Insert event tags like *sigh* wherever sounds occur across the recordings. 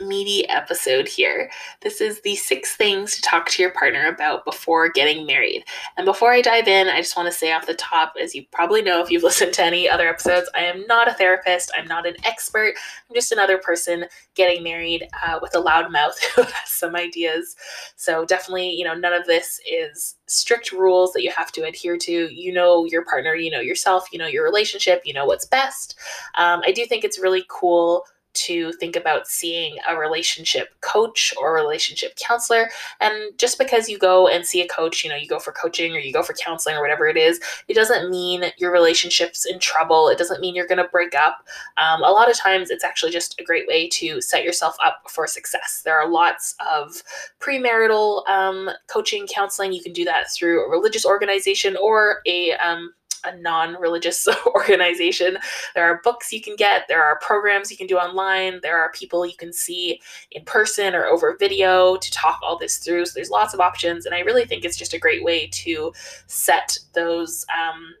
meaty episode here. This is the six things to talk to your partner about before getting married. And before I dive in, I just want to say off the top, as you probably know if you've *laughs* listened to any other episodes, I am not a therapist. I'm not an expert. I'm just another person getting married uh, with a loud mouth *laughs* who has some ideas. So definitely, you know, none of this is strict rules that you have to adhere to. You know your partner, you know yourself, you know your relationship, you know what's best. Um, I do think it's really cool to think about seeing a relationship coach or relationship counselor. And just because you go and see a coach, you know, you go for coaching or you go for counseling or whatever it is, it doesn't mean your relationship's in trouble. It doesn't mean you're going to break up. Um, a lot of times, it's actually just a great way to set yourself up for success. There are lots of premarital um, coaching, counseling. You can do that through a religious organization or a um, a non religious *laughs* organization. There are books you can get, there are programs you can do online, there are people you can see in person or over video to talk all this through. So there's lots of options, and I really think it's just a great way to set those. Um,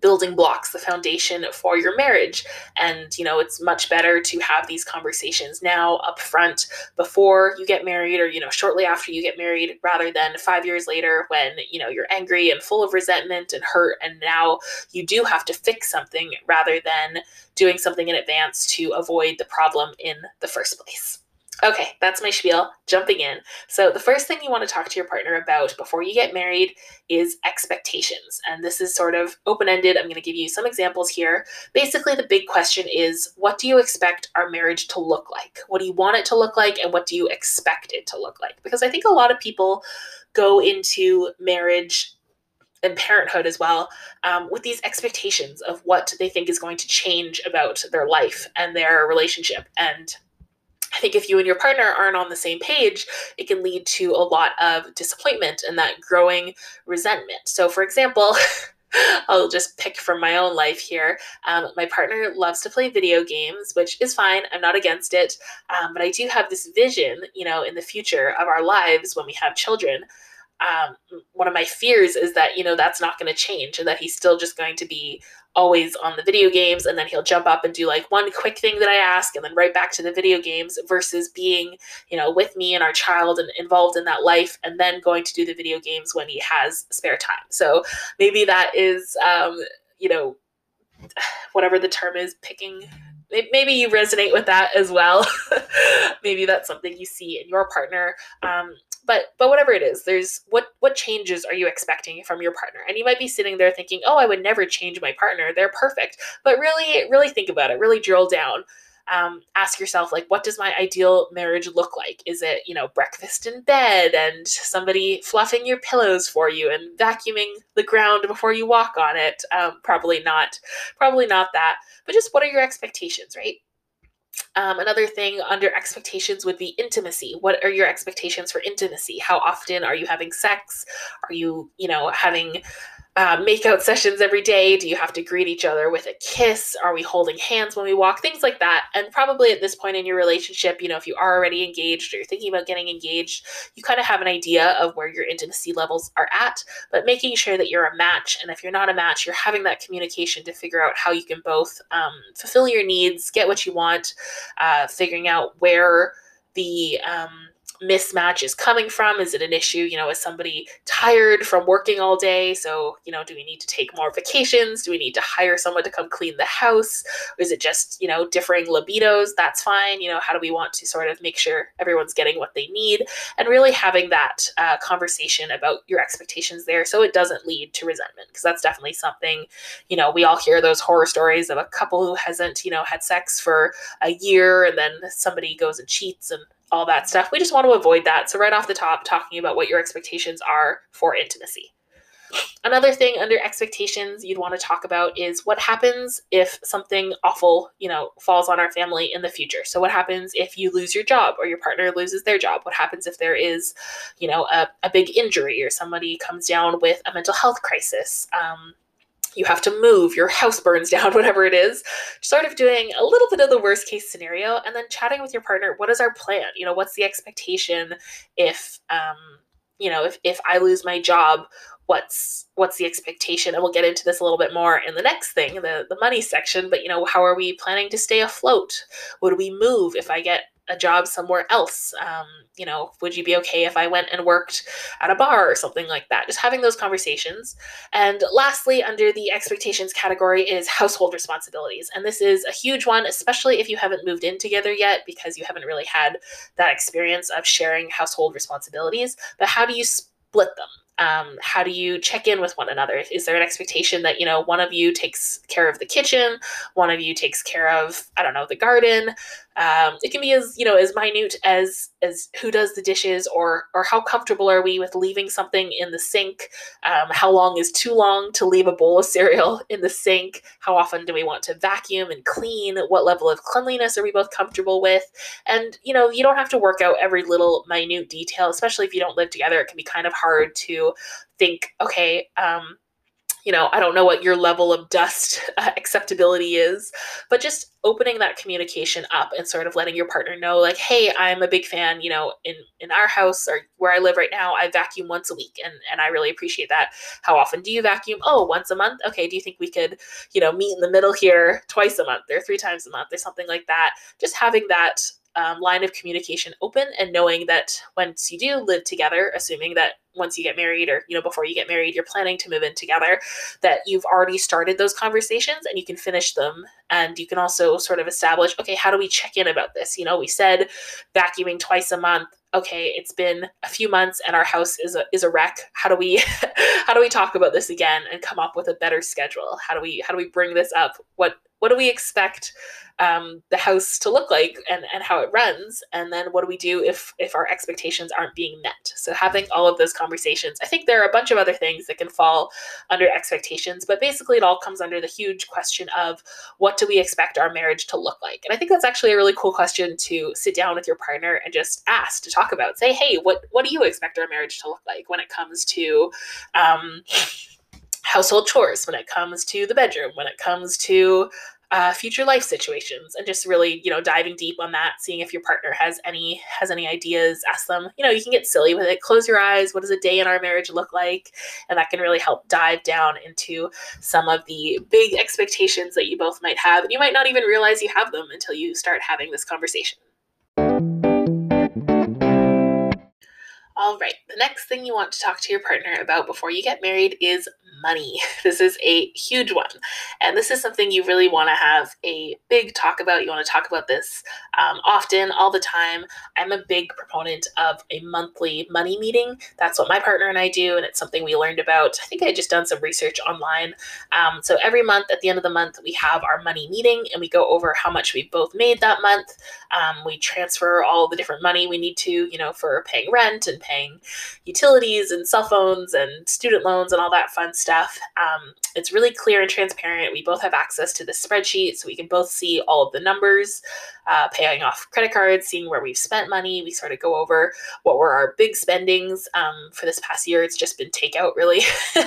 building blocks, the foundation for your marriage. And, you know, it's much better to have these conversations now up front before you get married or, you know, shortly after you get married rather than five years later when, you know, you're angry and full of resentment and hurt. And now you do have to fix something rather than doing something in advance to avoid the problem in the first place. Okay, that's my spiel. Jumping in. So, the first thing you want to talk to your partner about before you get married is expectations. And this is sort of open ended. I'm going to give you some examples here. Basically, the big question is what do you expect our marriage to look like? What do you want it to look like? And what do you expect it to look like? Because I think a lot of people go into marriage and parenthood as well um, with these expectations of what they think is going to change about their life and their relationship. And I think if you and your partner aren't on the same page, it can lead to a lot of disappointment and that growing resentment. So, for example, *laughs* I'll just pick from my own life here. Um, my partner loves to play video games, which is fine. I'm not against it. Um, but I do have this vision, you know, in the future of our lives when we have children. Um, one of my fears is that, you know, that's not going to change and that he's still just going to be always on the video games and then he'll jump up and do like one quick thing that I ask and then right back to the video games versus being, you know, with me and our child and involved in that life and then going to do the video games when he has spare time. So maybe that is um, you know, *sighs* whatever the term is, picking maybe you resonate with that as well. *laughs* maybe that's something you see in your partner. Um, but but whatever it is there's what what changes are you expecting from your partner? And you might be sitting there thinking oh i would never change my partner. They're perfect. But really really think about it really drill down. Um, ask yourself like what does my ideal marriage look like? Is it you know breakfast in bed and somebody fluffing your pillows for you and vacuuming the ground before you walk on it? Um, probably not probably not that. But just what are your expectations right um, another thing under expectations would be intimacy. What are your expectations for intimacy? How often are you having sex? Are you, you know, having uh, makeout sessions every day? Do you have to greet each other with a kiss? Are we holding hands when we walk? Things like that. And probably at this point in your relationship, you know, if you are already engaged or you're thinking about getting engaged, you kind of have an idea of where your intimacy levels are at, but making sure that you're a match. And if you're not a match, you're having that communication to figure out how you can both um, fulfill your needs, get what you want, uh, figuring out where the um, mismatch is coming from. Is it an issue, you know, is somebody tired from working all day? So, you know, do we need to take more vacations? Do we need to hire someone to come clean the house? Is it just, you know, differing libidos? That's fine. You know, how do we want to sort of make sure everyone's getting what they need? And really having that uh, conversation about your expectations there so it doesn't lead to resentment. Because that's definitely something, you know, we all hear those horror stories of a couple who hasn't, you know, had sex for a year and then somebody goes and cheats and all that stuff. We just want to avoid that. So, right off the top, talking about what your expectations are for intimacy. Another thing under expectations you'd want to talk about is what happens if something awful, you know, falls on our family in the future. So what happens if you lose your job or your partner loses their job? What happens if there is, you know, a, a big injury or somebody comes down with a mental health crisis? Um, you have to move, your house burns down, *laughs* whatever it is. Sort of doing a little bit of the worst case scenario and then chatting with your partner. What is our plan? You know, what's the expectation if, um, you know, if, if I lose my job, what's what's the expectation and we'll get into this a little bit more in the next thing the the money section but you know how are we planning to stay afloat would we move if i get a job somewhere else. Um, you know would you be okay if i went and worked at a bar or something like that? Just having those conversations. And lastly under the expectations category is household responsibilities. And this is a huge one especially if you haven't moved in together yet because you haven't really had that experience of sharing household responsibilities. But how do you split them? Um, how do you check in with one another? Is there an expectation that you know one of you takes care of the kitchen one of you takes care of i don't know the garden um, it can be as you know as minute as as who does the dishes or or how comfortable are we with leaving something in the sink? Um, how long is too long to leave a bowl of cereal *laughs* in the sink? How often do we want to vacuum and clean? What level of cleanliness are we both comfortable with? And you know you don't have to work out every little minute detail especially if you don't live together. It can be kind of hard to think okay um, you know, I don't know what your level of dust *laughs* acceptability is, but just opening that communication up and sort of letting your partner know, like, hey, I'm a big fan, you know, in, in our house or where I live right now, I vacuum once a week and, and I really appreciate that. How often do you vacuum? Oh, once a month? Okay, do you think we could, you know, meet in the middle here twice a month or three times a month or something like that? Just having that um, line of communication open and knowing that once you do live together, assuming that once you get married or you know before you get married you're planning to move in together that you've already started those conversations and you can finish them. And you can also sort of establish okay how do we check in about this? You know we said vacuuming twice a month okay it's been a few months and our house is a, is a wreck. How do we *laughs* how do we talk about this again and come up with a better schedule? How do we how do we bring this up? What what do we expect um, the house to look like and, and how it runs? And then what do we do if if our expectations aren't being met? So having all of those conversations i think there are a bunch of other things that can fall under expectations but basically it all comes under the huge question of what do we expect our marriage to look like? And i think that's actually a really cool question to sit down with your partner and just ask to talk about. Say hey what what do you expect our marriage to look like when it comes to um, household chores when it comes to the bedroom when it comes to uh, future life situations? And just really you know diving deep on that seeing if your partner has any has any ideas ask them. You know you can get silly with it. Close your eyes. What does a day in our marriage look like? And that can really help dive down into some of the big expectations that you both might have. And you might not even realize you have them until you start having this conversation all right, the next thing you want to talk to your partner about before you get married is money. *laughs* This is a huge one. And this is something you really want to have a big talk about. You want to talk about this um, often, all the time. I'm a big proponent of a monthly money meeting. That's what my partner and I do. And it's something we learned about. I think I just done some research online. Um, so every month, at the end of the month, we have our money meeting and we go over how much we both made that month. Um, we transfer all the different money we need to, you know, for paying rent and paying utilities and cell phones and student loans and all that fun stuff stuff. Um, it's really clear and transparent. We both have access to the spreadsheet, so we can both see all of the numbers, uh, paying off credit cards, seeing where we've spent money. We sort of go over what were our big spendings um, for this past year. It's just been takeout, really. *laughs*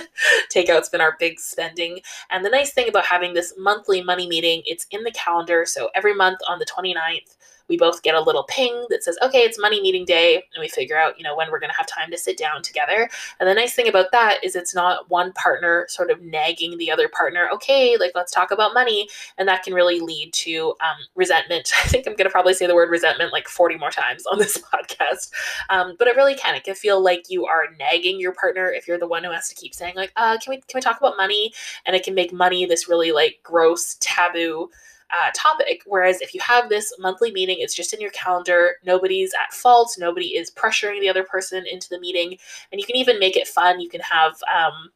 Takeout's been our big spending. And the nice thing about having this monthly money meeting, it's in the calendar. So every month on the 29th, we both get a little ping that says, okay, it's money meeting day. And we figure out, you know, when we're going to have time to sit down together. And the nice thing about that is it's not one partner sort of nagging the other partner, okay, like let's talk about money. And that can really lead to um, resentment. *laughs* I think I'm going to probably say the word resentment like 40 more times on this *laughs* podcast. Um, but it really can. It can feel like you are nagging your partner if you're the one who has to keep saying, like, uh, can we, can we talk about money? And it can make money this really like gross, taboo uh, topic. Whereas if you have this monthly meeting, it's just in your calendar, nobody's at fault, nobody is pressuring the other person into the meeting, and you can even make it fun. You can have, um,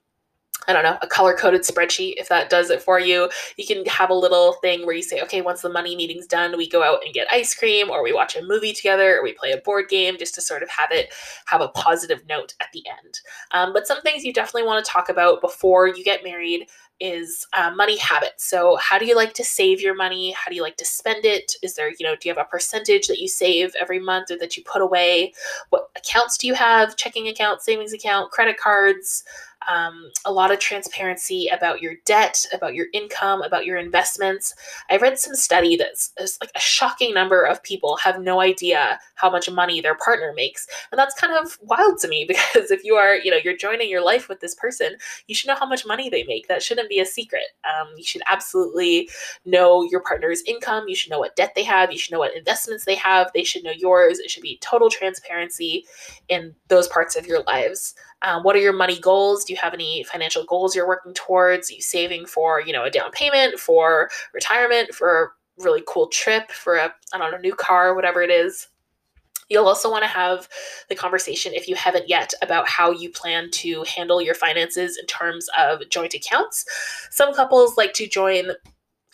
I don't know, a color coded spreadsheet if that does it for you. You can have a little thing where you say, okay, once the money meeting's done, we go out and get ice cream or we watch a movie together or we play a board game just to sort of have it have a positive note at the end. Um, but some things you definitely want to talk about before you get married is uh, money habits. So, how do you like to save your money? How do you like to spend it? Is there, you know, do you have a percentage that you save every month or that you put away? What accounts do you have? Checking account, savings account, credit cards? Um, a lot of transparency about your debt, about your income, about your investments. I read some study that's like a shocking number of people have no idea how much money their partner makes. And that's kind of wild to me *laughs* because if you are, you know, you're joining your life with this person, you should know how much money they make. That shouldn't be a secret. Um, you should absolutely know your partner's income. You should know what debt they have. You should know what investments they have. They should know yours. It should be total transparency in those parts of your lives. Um, what are your money goals? Do you have any financial goals you're working towards? Are you saving for, you know, a down payment, for retirement, for a really cool trip, for a, I don't know, new car, whatever it is? You'll also want to have the conversation, if you haven't yet, about how you plan to handle your finances in terms of joint accounts. Some couples like to join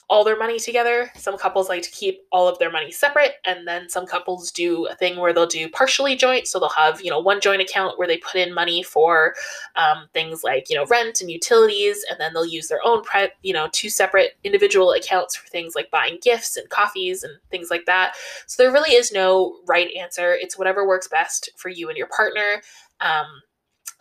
all their money together. Some couples like to keep all of their money separate, and then some couples do a thing where they'll do partially joint. So they'll have you know one joint account where they put in money for um, things like you know rent and utilities, and then they'll use their own pri- you know two separate individual accounts for things like buying gifts and coffees and things like that. So there really is no right answer. It's whatever works best for you and your partner. Um,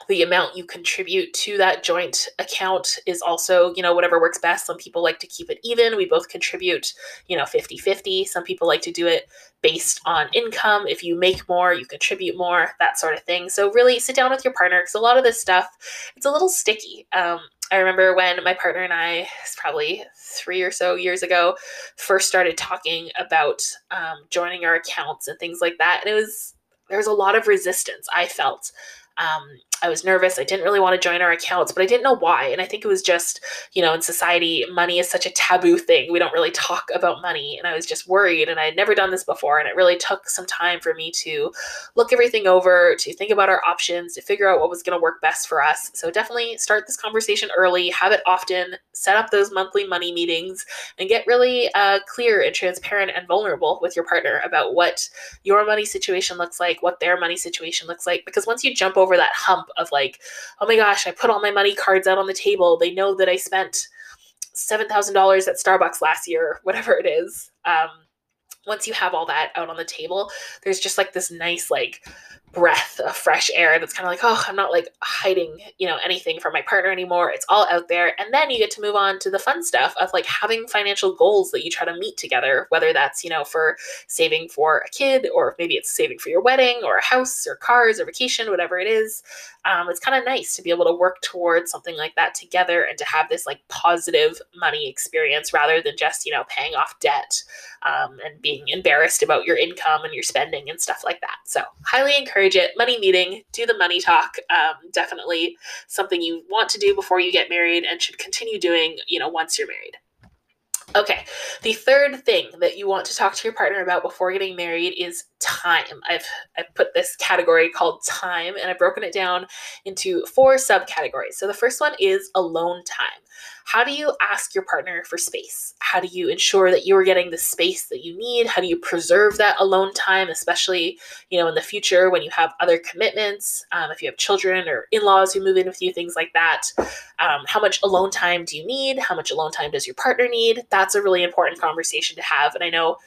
the amount you contribute to that joint account is also, you know, whatever works best. Some people like to keep it even. We both contribute, you know, 50 50. Some people like to do it based on income. If you make more, you contribute more, that sort of thing. So, really sit down with your partner because a lot of this stuff, it's a little sticky. Um, I remember when my partner and I, probably three or so years ago, first started talking about um, joining our accounts and things like that. And it was, there was a lot of resistance I felt um, I was nervous. I didn't really want to join our accounts, but I didn't know why. And I think it was just, you know, in society, money is such a taboo thing. We don't really talk about money. And I was just worried. And I had never done this before. And it really took some time for me to look everything over, to think about our options, to figure out what was going to work best for us. So definitely start this conversation early, have it often, set up those monthly money meetings, and get really uh, clear and transparent and vulnerable with your partner about what your money situation looks like, what their money situation looks like. Because once you jump over that hump of like, oh my gosh, I put all my money cards out on the table. They know that I spent $7,000 at Starbucks last year, *laughs* whatever it is. Um, once you have all that out on the table, there's just like this nice, like, breath of fresh air that's kind of like, oh, I'm not like hiding, you know, anything from my partner anymore. It's all out there. And then you get to move on to the fun stuff of like having financial goals that you try to meet together, whether that's, you know, for saving for a kid or maybe it's saving for your wedding or a house or cars or vacation, whatever it is. Um, it's kind of nice to be able to work towards something like that together and to have this like positive money experience rather than just, you know, paying off debt um, and being embarrassed about your income and your spending and stuff like that. So, highly encourage it. Money meeting, do the money talk. Um, definitely something you want to do before you get married and should continue doing, you know, once you're married. Okay, the third thing that you want to talk to your partner about before getting married is time. I've I've put this category called time and I've broken it down into four subcategories. So the first one is alone time. How do you ask your partner for space? How do you ensure that you are getting the space that you need? How do you preserve that alone time, especially you know in the future when you have other commitments, um, if you have children or in-laws who move in with you, things like that. Um, how much alone time do you need? How much alone time does your partner need? That's a really important conversation to have. And I know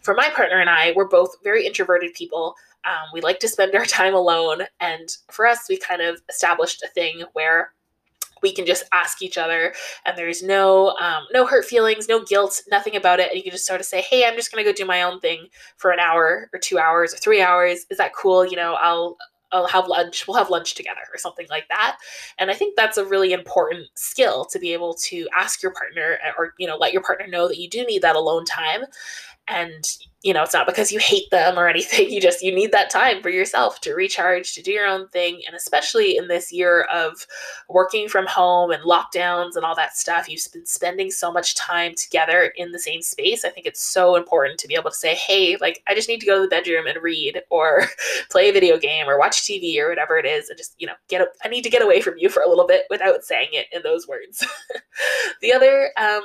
for my partner and I, we're both very introverted people. Um, we like to spend our *laughs* time alone. And for us, we kind of established a thing where we can just ask each other and there's no um, no hurt feelings no guilt nothing about it and you can just sort of say hey i'm just going to go do my own thing for an hour or two hours or three hours. Is that cool? You know i'll I'll have lunch, we'll have lunch together or something like that. And I think that's a really important skill to be able to ask your partner or, you know, let your partner know that you do need that alone time and you know it's not because you hate them or *laughs* anything you just you need that time for yourself to recharge to do your own thing. And especially in this year of working from home and lockdowns and all that stuff you've been spending so much time together in the same space. I think it's so important to be able to say hey like i just need to go to the bedroom and read or *laughs* play a video game or watch tv or whatever it is and just you know get i need to get away from you for a little bit without saying it in those words. *laughs* The other um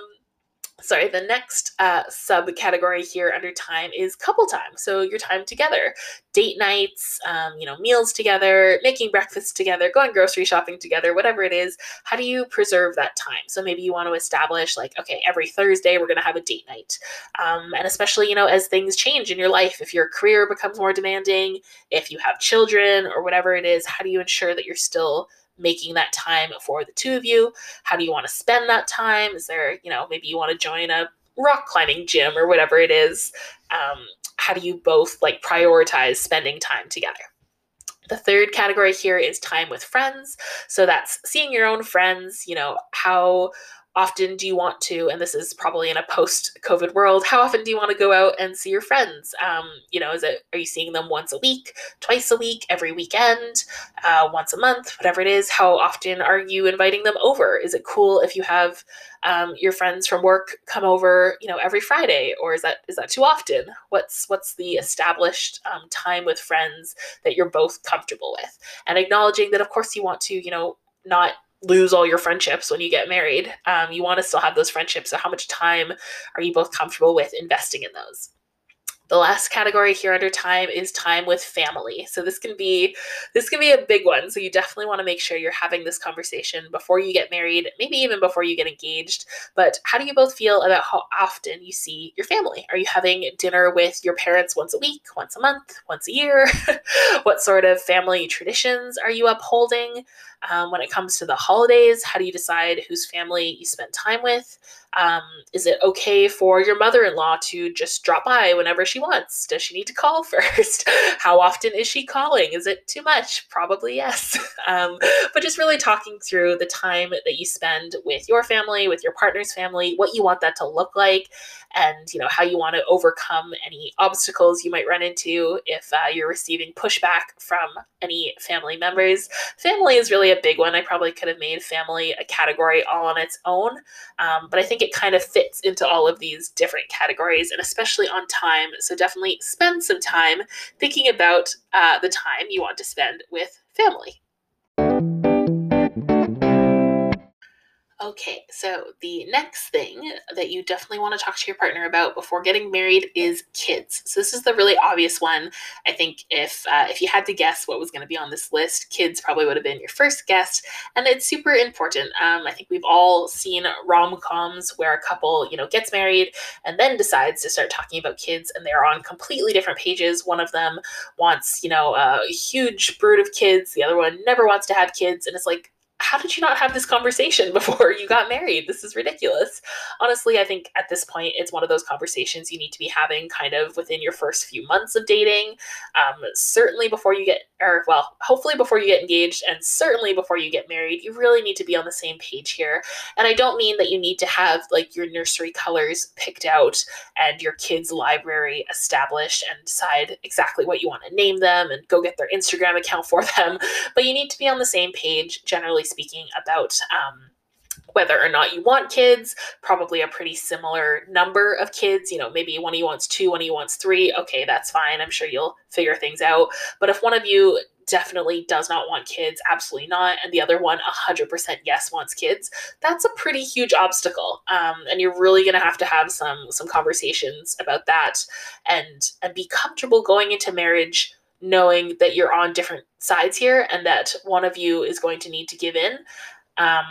sorry, the next uh, subcategory here under time is couple time. So your time together, date nights, um, you know, meals together, making breakfast together, going grocery shopping together, whatever it is. How do you preserve that time? So maybe you want to establish like, okay, every Thursday we're going to have a date night. Um, and especially, you know, as things change in your life, if your career becomes more demanding, if you have children or whatever it is, how do you ensure that you're still making that time for the two of you? How do you want to spend that time? Is there, you know, maybe you want to join a rock climbing gym or whatever it is? Um, how do you both like prioritize spending time together? The third category here is time with friends. So that's seeing your own friends, you know, how often do you want to and this is probably in a post covid world how often do you want to go out and see your friends? Um, you know is it are you seeing them once a week twice a week every weekend uh, once a month whatever it is? How often are you inviting them over? Is it cool if you have um, your friends from work come over you know every friday or is that is that too often? What's what's the established um, time with friends that you're both comfortable with? And acknowledging that of course you want to you know not lose all your friendships when you get married. Um, you want to still have those friendships. So, how much time are you both comfortable with investing in those? The last category here under time is time with family. So this can be this can be a big one. So you definitely want to make sure you're having this conversation before you get married, maybe even before you get engaged. But how do you both feel about how often you see your family? Are you having dinner with your parents once a week, once a month, once a year? *laughs* what sort of family traditions are you upholding? Um, when it comes to the holidays, how do you decide whose family you spend time with? Um, is it okay for your mother in law to just drop by whenever she wants? Does she need to call *laughs* first? How often is she calling? Is it too much? Probably yes. *laughs* Um, but just really talking through the time that you spend with your family, with your partner's family, what you want that to look like, and you know how you want to overcome any obstacles you might run into if uh, you're receiving pushback from any family members. Family is really a big one. I probably could have made family a category all on its own, um, but I think it kind of fits into all of these different categories, and especially on time. So definitely spend some time thinking about uh, the time you want to spend with family. Okay, so the next thing that you definitely want to talk to your partner about before getting married is kids. So this is the really obvious one. I think if uh, if you had to guess what was going to be on this list, kids probably would have been your first guess, and it's super important. Um, I think we've all seen rom coms where a couple, you know, gets married and then decides to start talking about kids, and they're on completely different pages. One of them wants, you know, a huge brood of kids. The other one never wants to have kids, and it's like how did you not have this conversation *laughs* before you got married? This is ridiculous. Honestly, I think at this point, it's one of those conversations you need to be having kind of within your first few months of dating. Um, certainly before you get, or well, hopefully before you get engaged, and certainly before you get married. You really need to be on the same page here. And I don't mean that you need to have like your nursery colors picked out and your kids' library established and decide exactly what you want to name them and go get their Instagram account for *laughs* them. But you need to be on the same page, generally speaking about um, whether or not you want kids, probably a pretty similar number of kids. You know, maybe one of you wants two, one of you wants three. Okay, that's fine. I'm sure you'll figure things out. But if one of you definitely does not want kids, absolutely not, and the other one 100% yes wants kids, that's a pretty huge obstacle. Um, and you're really going to have to have some some conversations about that and and be comfortable going into marriage knowing that you're on different sides here and that one of you is going to need to give in um,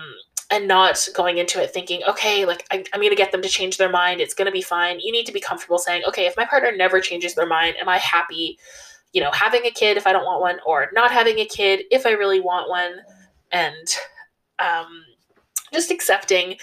and not going into it thinking okay like I, i'm going to get them to change their mind. It's going to be fine. You need to be comfortable saying okay if my partner never changes their mind am i happy you know having a kid if i don't want one or not having a kid if i really want one? And um, just accepting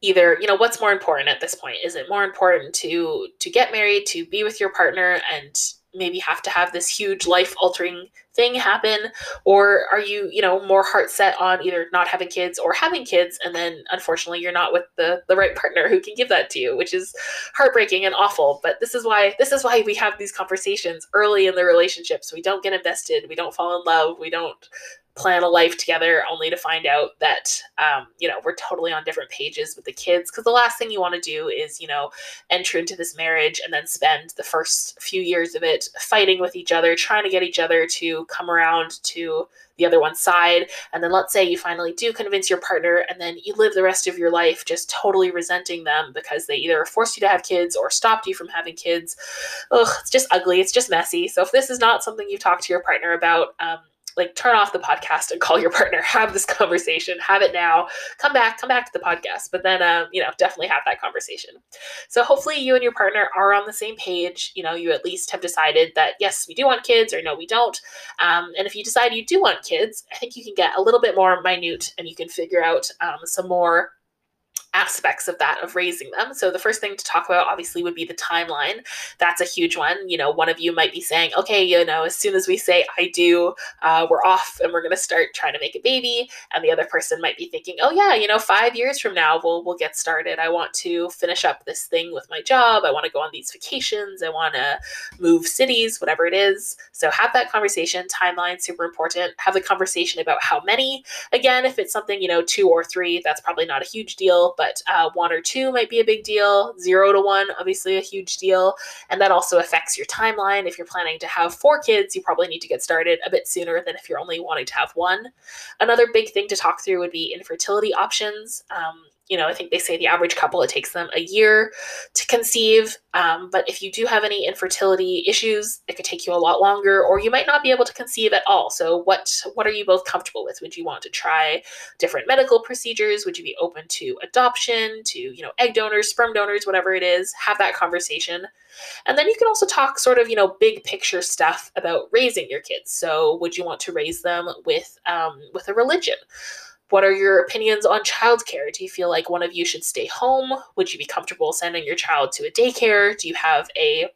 either you know what's more important at this point? Is it more important to to get married to be with your partner and maybe have to have this huge life altering thing happen? Or are you you know more heart set on either not having kids or having kids and then unfortunately you're not with the the right partner who can give that to you which is heartbreaking and awful. But this is why this is why we have these conversations early in the relationship so we don't get invested we don't fall in love we don't plan a life together only to find out that um, you know we're totally on different pages with the kids. Because the last thing you want to do is you know enter into this marriage and then spend the first few years of it fighting with each other trying to get each other to come around to the other one's side. And then let's say you finally do convince your partner and then you live the rest of your life just totally resenting them because they either forced you to have kids or stopped you from having kids. Ugh it's just ugly. It's just messy. So if this is not something you've talked to your partner about um, like turn off the podcast and call your partner. *laughs* Have this conversation. Have it now. Come back. Come back to the podcast. But then um, you know definitely have that conversation. So hopefully you and your partner are on the same page. You know you at least have decided that yes we do want kids or no we don't. Um, and if you decide you do want kids i think you can get a little bit more minute and you can figure out um, some more aspects of that of raising them. So the first thing to talk about obviously would be the timeline. That's a huge one. You know, one of you might be saying, okay, you know, as soon as we say I do, uh, we're off and we're going to start trying to make a baby. And the other person might be thinking, oh yeah, you know, five years from now we'll we'll get started. I want to finish up this thing with my job. I want to go on these vacations. I want to move cities, whatever it is. So have that conversation. Timeline super important. Have the conversation about how many. Again, if it's something you know two or three, that's probably not a huge deal, but but uh, one or two might be a big deal. Zero to one, obviously, a huge deal. And that also affects your timeline. If you're planning to have four kids, you probably need to get started a bit sooner than if you're only wanting to have one. Another big thing to talk through would be infertility options. Um, you know, I think they say the average couple, it takes them a year to conceive. Um, but if you do have any infertility issues, it could take you a lot longer, or you might not be able to conceive at all. So, what what are you both comfortable with? Would you want to try different medical procedures? Would you be open to adoption, to you know, egg donors, sperm donors, whatever it is? Have that conversation, and then you can also talk sort of you know big picture stuff about raising your kids. So, would you want to raise them with um, with a religion? What are your opinions on childcare? Do you feel like one of you should stay home? Would you be comfortable sending your child to a daycare? Do you have a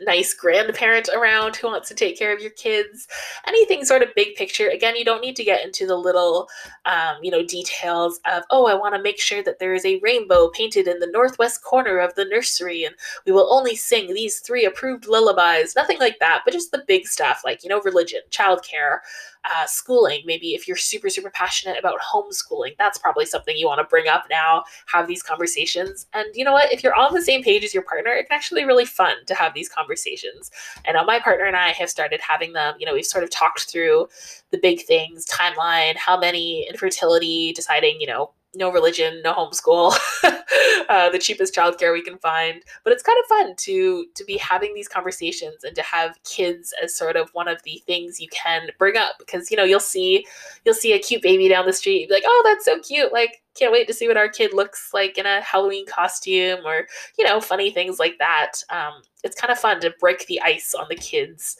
nice grandparent around who wants to take care of your kids anything sort of big picture again you don't need to get into the little um, you know details of oh i want to make sure that there is a rainbow painted in the northwest corner of the nursery and we will only sing these three approved lullabies nothing like that but just the big stuff like you know religion childcare uh, schooling. Maybe if you're super, super passionate about homeschooling, that's probably something you want to bring up now, have these conversations. And you know what? If you're on the same page as your partner, it can actually be really fun to have these conversations. And uh, my partner and I have started having them. You know, we've sort of talked through the big things, timeline, how many, infertility, deciding, you know, no religion, no homeschool, *laughs* uh, the cheapest childcare we can find. But it's kind of fun to to be having these conversations and to have kids as sort of one of the things you can bring up because you know you'll see you'll see a cute baby down the street, like, oh, that's so cute, like can't wait to see what our kid looks like in a Halloween costume or you know funny things like that. Um, it's kind of fun to break the ice on the kids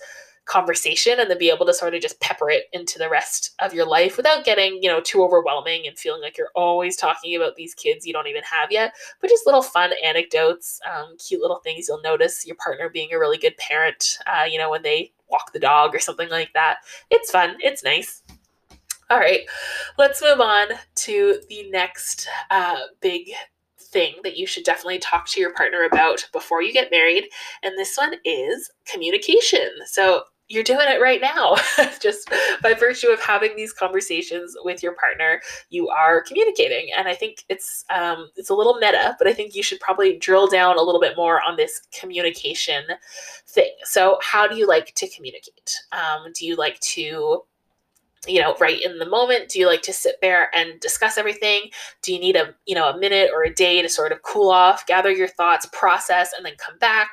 conversation and then be able to sort of just pepper it into the rest of your life without getting, you know, too overwhelming and feeling like you're always talking about these kids you don't even have yet, but just little fun anecdotes, um, cute little things you'll notice your partner being a really good parent, uh, you know, when they walk the dog or something like that. It's fun, it's nice. All right, let's move on to the next uh, big thing that you should definitely talk to your partner about before you get married. And this one is communication. So, you're doing it right now. *laughs* Just by virtue of having these conversations with your partner, you are communicating. And I think it's um, it's a little meta, but I think you should probably drill down a little bit more on this communication thing. So, how do you like to communicate? Um, do you like to you know right in the moment? Do you like to sit there and discuss everything? Do you need a you know a minute or a day to sort of cool off gather your thoughts process and then come back?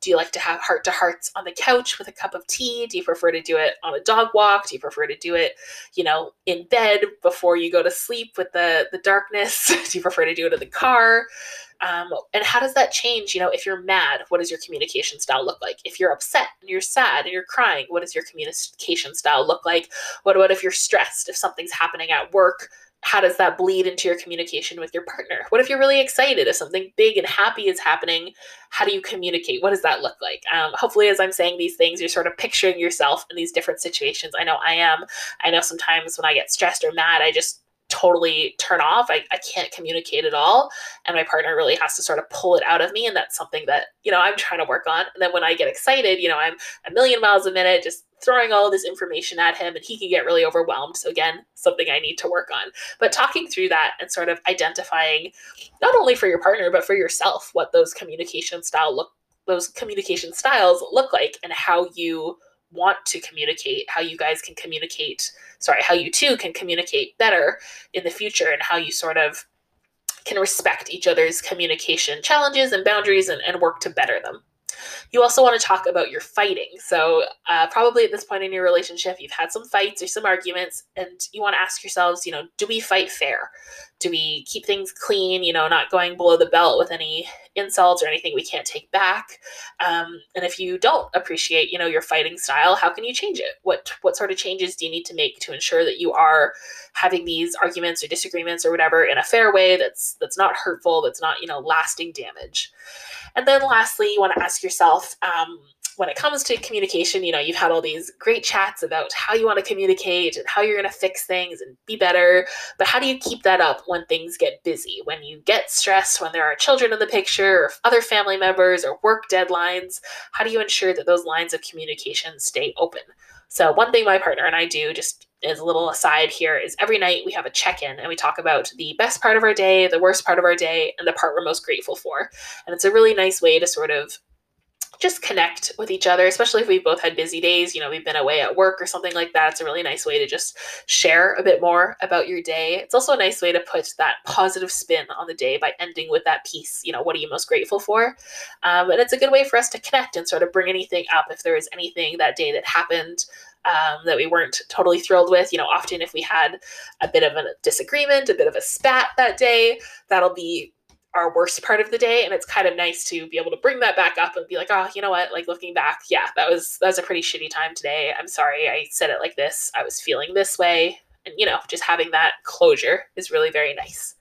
Do you like to have heart to hearts on the couch with a cup of tea? Do you prefer to do it on a dog walk? Do you prefer to do it you know in bed before you go to sleep with the the darkness? *laughs* Do you prefer to do it in the car um, and how does that change? You know, if you're mad, what does your communication style look like? If you're upset and you're sad and you're crying, what does your communication style look like? What about if you're stressed? If something's happening at work, how does that bleed into your communication with your partner? What if you're really excited? If something big and happy is happening, how do you communicate? What does that look like? Um, hopefully, as I'm saying these things, you're sort of picturing yourself in these different situations. I know I am. I know sometimes when I get stressed or mad, I just totally turn off. I, I can't communicate at all. And my partner really has to sort of pull it out of me. And that's something that, you know, I'm trying to work on. And then when I get excited, you know, I'm a million miles a minute, just throwing all this information at him and he can get really overwhelmed. So again, something I need to work on. But talking through that and sort of identifying not only for your partner, but for yourself, what those communication style look those communication styles look like and how you want to communicate, how you guys can communicate, sorry, how you two can communicate better in the future and how you sort of can respect each other's communication challenges and boundaries and, and work to better them. You also want to talk about your fighting. So, uh, probably at this point in your relationship, you've had some fights or some arguments, and you want to ask yourselves, you know, do we fight fair? Do we keep things clean, you know, not going below the belt with any insults or anything we can't take back? Um, and if you don't appreciate, you know, your fighting style, how can you change it? What what sort of changes do you need to make to ensure that you are having these arguments or disagreements or whatever in a fair way that's that's not hurtful, that's not, you know, lasting damage? And then lastly, you want to ask yourself, um, when it comes to communication, you know, you've had all these great chats about how you want to communicate and how you're going to fix things and be better. But how do you keep that up when things get busy? When you get stressed, when there are children in the picture, or other family members, or work deadlines? How do you ensure that those lines of communication stay open? So, one thing my partner and I do, just as a little aside here, is every night we have a check in and we talk about the best part of our day, the worst part of our day, and the part we're most grateful for. And it's a really nice way to sort of just connect with each other, especially if we've both had busy days. You know, we've been away at work or something like that. It's a really nice way to just share a bit more about your day. It's also a nice way to put that positive spin on the day by ending with that piece. You know, what are you most grateful for? Um, and it's a good way for us to connect and sort of bring anything up if there is anything that day that happened um, that we weren't totally thrilled with. You know, often if we had a bit of a disagreement, a bit of a spat that day, that'll be our worst part of the day. And it's kind of nice to be able to bring that back up and be like oh you know what? Like looking back yeah that was that was a pretty shitty time today. I'm sorry i said it like this. I was feeling this way. And you know just having that closure is really very nice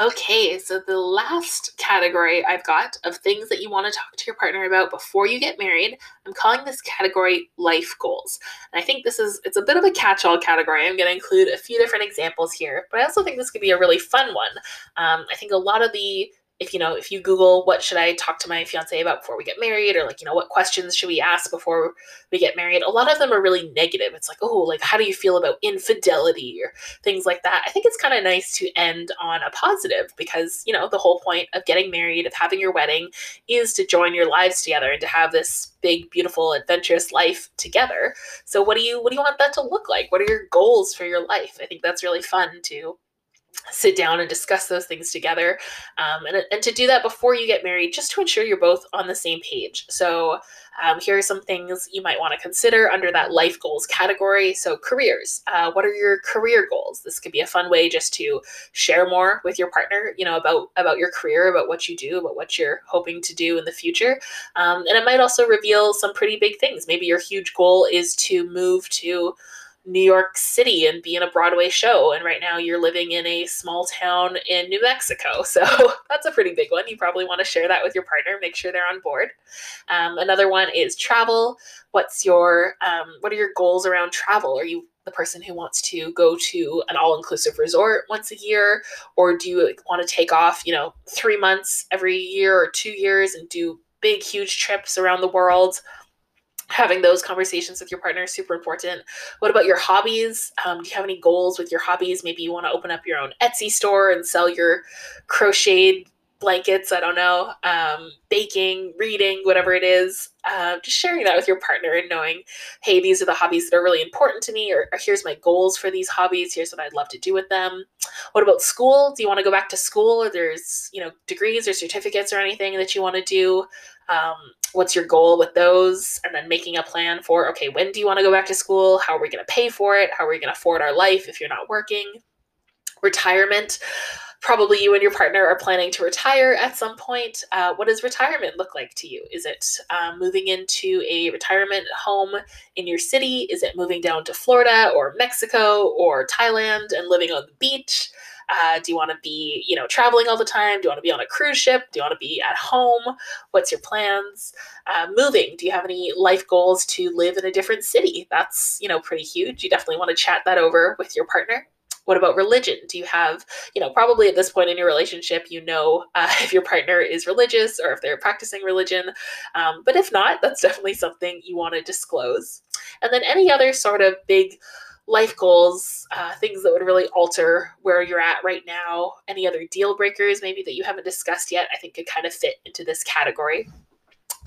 Okay, so the last category I've got of things that you want to talk to your partner about before you get married, I'm calling this category life goals. And I think this is it's a bit of a catch-all category. I'm going to include a few different examples here, but I also think this could be a really fun one. Um, I think a lot of the if you know if you google what should i talk to my fiance about before we get married? Or like you know what questions should we ask before we get married? A lot of them are really negative. It's like oh like how do you feel about infidelity? or things like that. I think it's kind of nice to end on a positive because you know the whole point of getting married of having your wedding is to join your lives together and to have this big beautiful adventurous life together. So what do you what do you want that to look like? What are your goals for your life? I think that's really fun to sit down and discuss those things together. Um, and, and to do that before you get married just to ensure you're both on the same page. So um, here are some things you might want to consider under that life goals category. So careers uh, what are your career goals? This could be a fun way just to share more with your partner you know about about your career about what you do about what you're hoping to do in the future. Um, and it might also reveal some pretty big things. Maybe your huge goal is to move to New York City and be in a Broadway show. And right now you're living in a small town in New Mexico. *laughs* So that's a pretty big one. You probably want to share that with your partner, make sure they're on board. Um, another one is travel. What's your, um, what are your goals around travel? Are you the person who wants to go to an all-inclusive resort once a year or do you want to take off you know three months every year or two years and do big huge trips around the world having those conversations with your partner is super important. What about your hobbies? Um, do you have any goals with your hobbies? Maybe you want to open up your own Etsy store and sell your crocheted blankets. I don't know, um, baking, reading, whatever it is. Uh, just sharing that with your partner and knowing, hey, these are the hobbies that are really important to me, or, or here's my goals for these hobbies. Here's what I'd love to do with them. What about school? Do you want to go back to school, or there's you know degrees or certificates or anything that you want to do? Um, what's your goal with those and then making a plan for okay when do you want to go back to school how are we going to pay for it how are we going to afford our life if you're not working retirement probably you and your partner are planning to retire at some point. Uh, what does retirement look like to you? Is it um, moving into a retirement home in your city? Is it moving down to Florida or Mexico or Thailand and living on the beach? Uh, do you want to be, you know, traveling all the time? Do you want to be on a cruise ship? Do you want to be at home? What's your plans? Uh, moving. Do you have any life goals to live in a different city? That's, you know, pretty huge. You definitely want to chat that over with your partner. What about religion? Do you have, you know, probably at this point in your relationship, you know uh, *laughs* if your partner is religious or if they're practicing religion. Um, but if not, that's definitely something you want to disclose. And then any other sort of big life goals, uh, things that would really alter where you're at right now, any other deal breakers maybe that you haven't discussed yet, I think could kind of fit into this category.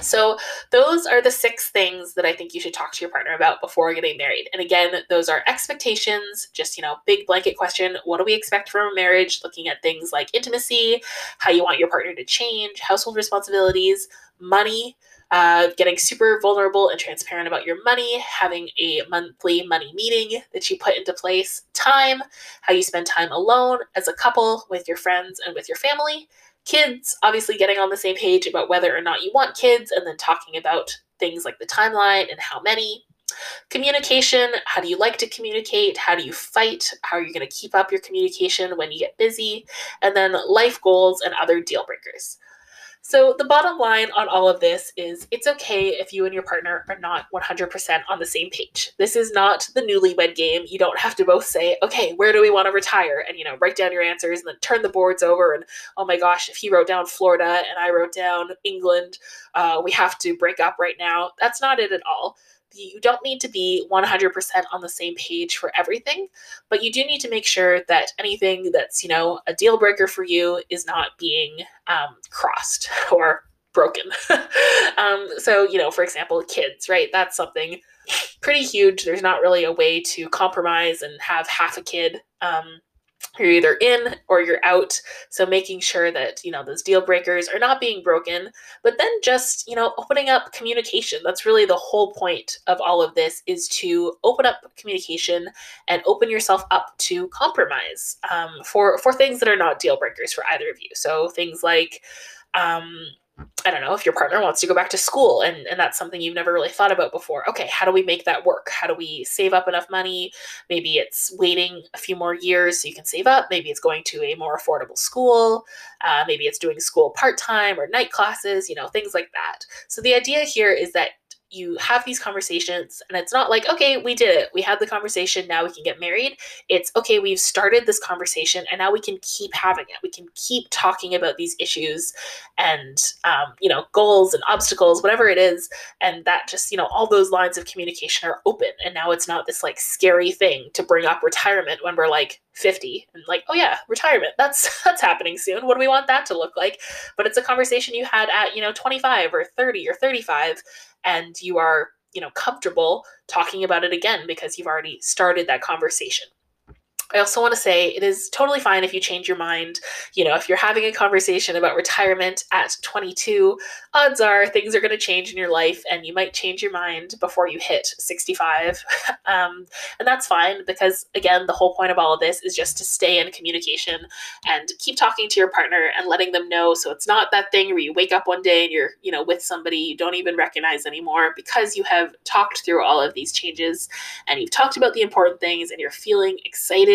So, those are the six things that I think you should talk to your partner about before getting married. And again, those are expectations, just, you know, big blanket question. What do we expect from a marriage? Looking at things like intimacy, how you want your partner to change, household responsibilities, money, uh, getting super vulnerable and transparent about your money, having a monthly money meeting that you put into place, time, how you spend time alone as a couple with your friends and with your family, kids, obviously getting on the same page about whether or not you want kids, and then talking about things like the timeline and how many. Communication how do you like to communicate? How do you fight? How are you going to keep up your communication when you get busy? And then life goals and other deal breakers. So, the bottom line on all of this is it's okay if you and your partner are not 100% on the same page. This is not the newlywed game. You don't have to both say, okay, where do we want to retire? And, you know, write down your answers and then turn the boards over. And, oh my gosh, if he wrote down Florida and I wrote down England, uh, we have to break up right now. That's not it at all you don't need to be 100% on the same page for everything, but you do need to make sure that anything that's, you know, a deal breaker for you is not being um, crossed *laughs* or broken. *laughs* um, so, you know, for example, kids, right? That's something pretty huge. There's not really a way to compromise and have half a kid. Um, you're either in or you're out. So making sure that you know those deal breakers are not being broken but then just you know opening up communication. That's really the whole point of all of this is to open up communication and open yourself up to compromise um, for for things that are not deal breakers for either of you. So things like um, I don't know, if your partner wants to go back to school and, and that's something you've never really thought about before. Okay, how do we make that work? How do we save up enough money? Maybe it's waiting a few more years so you can save up. Maybe it's going to a more affordable school. Uh, maybe it's doing school part time or night classes, you know, things like that. So the idea here is that you have these conversations and it's not like okay we did it. We had the conversation. Now we can get married. It's okay we've started this conversation and now we can keep having it. We can keep talking about these issues and um, you know goals and obstacles whatever it is. And that just you know all those lines of communication are open and now it's not this like scary thing to bring up retirement when we're like 50 and like oh yeah retirement. That's *laughs* that's happening soon. What do we want that to look like? But it's a conversation you had at you know 25 or 30 or 35 and you are you know comfortable talking about it again because you've already started that conversation I also want to say it is totally fine if you change your mind. You know, if you're having a conversation about retirement at 22, odds are things are going to change in your life and you might change your mind before you hit 65. *laughs* um, and that's fine because, again, the whole point of all of this is just to stay in communication and keep talking to your partner and letting them know. So it's not that thing where you wake up one day and you're, you know, with somebody you don't even recognize anymore because you have talked through all of these changes and you've talked about the important things and you're feeling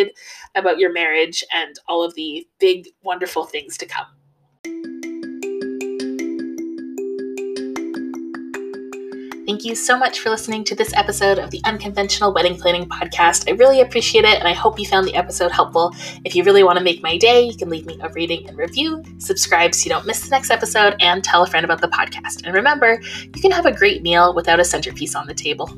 excited about your marriage and all of the big, wonderful things to come. Thank you so much for listening to this episode of the Unconventional Wedding Planning Podcast. I really appreciate it, and I hope you found the episode helpful. If you really want to make my day, you can leave me a rating and review, subscribe so you don't miss the next episode, and tell a friend about the podcast. And remember, you can have a great meal without a centerpiece on the table.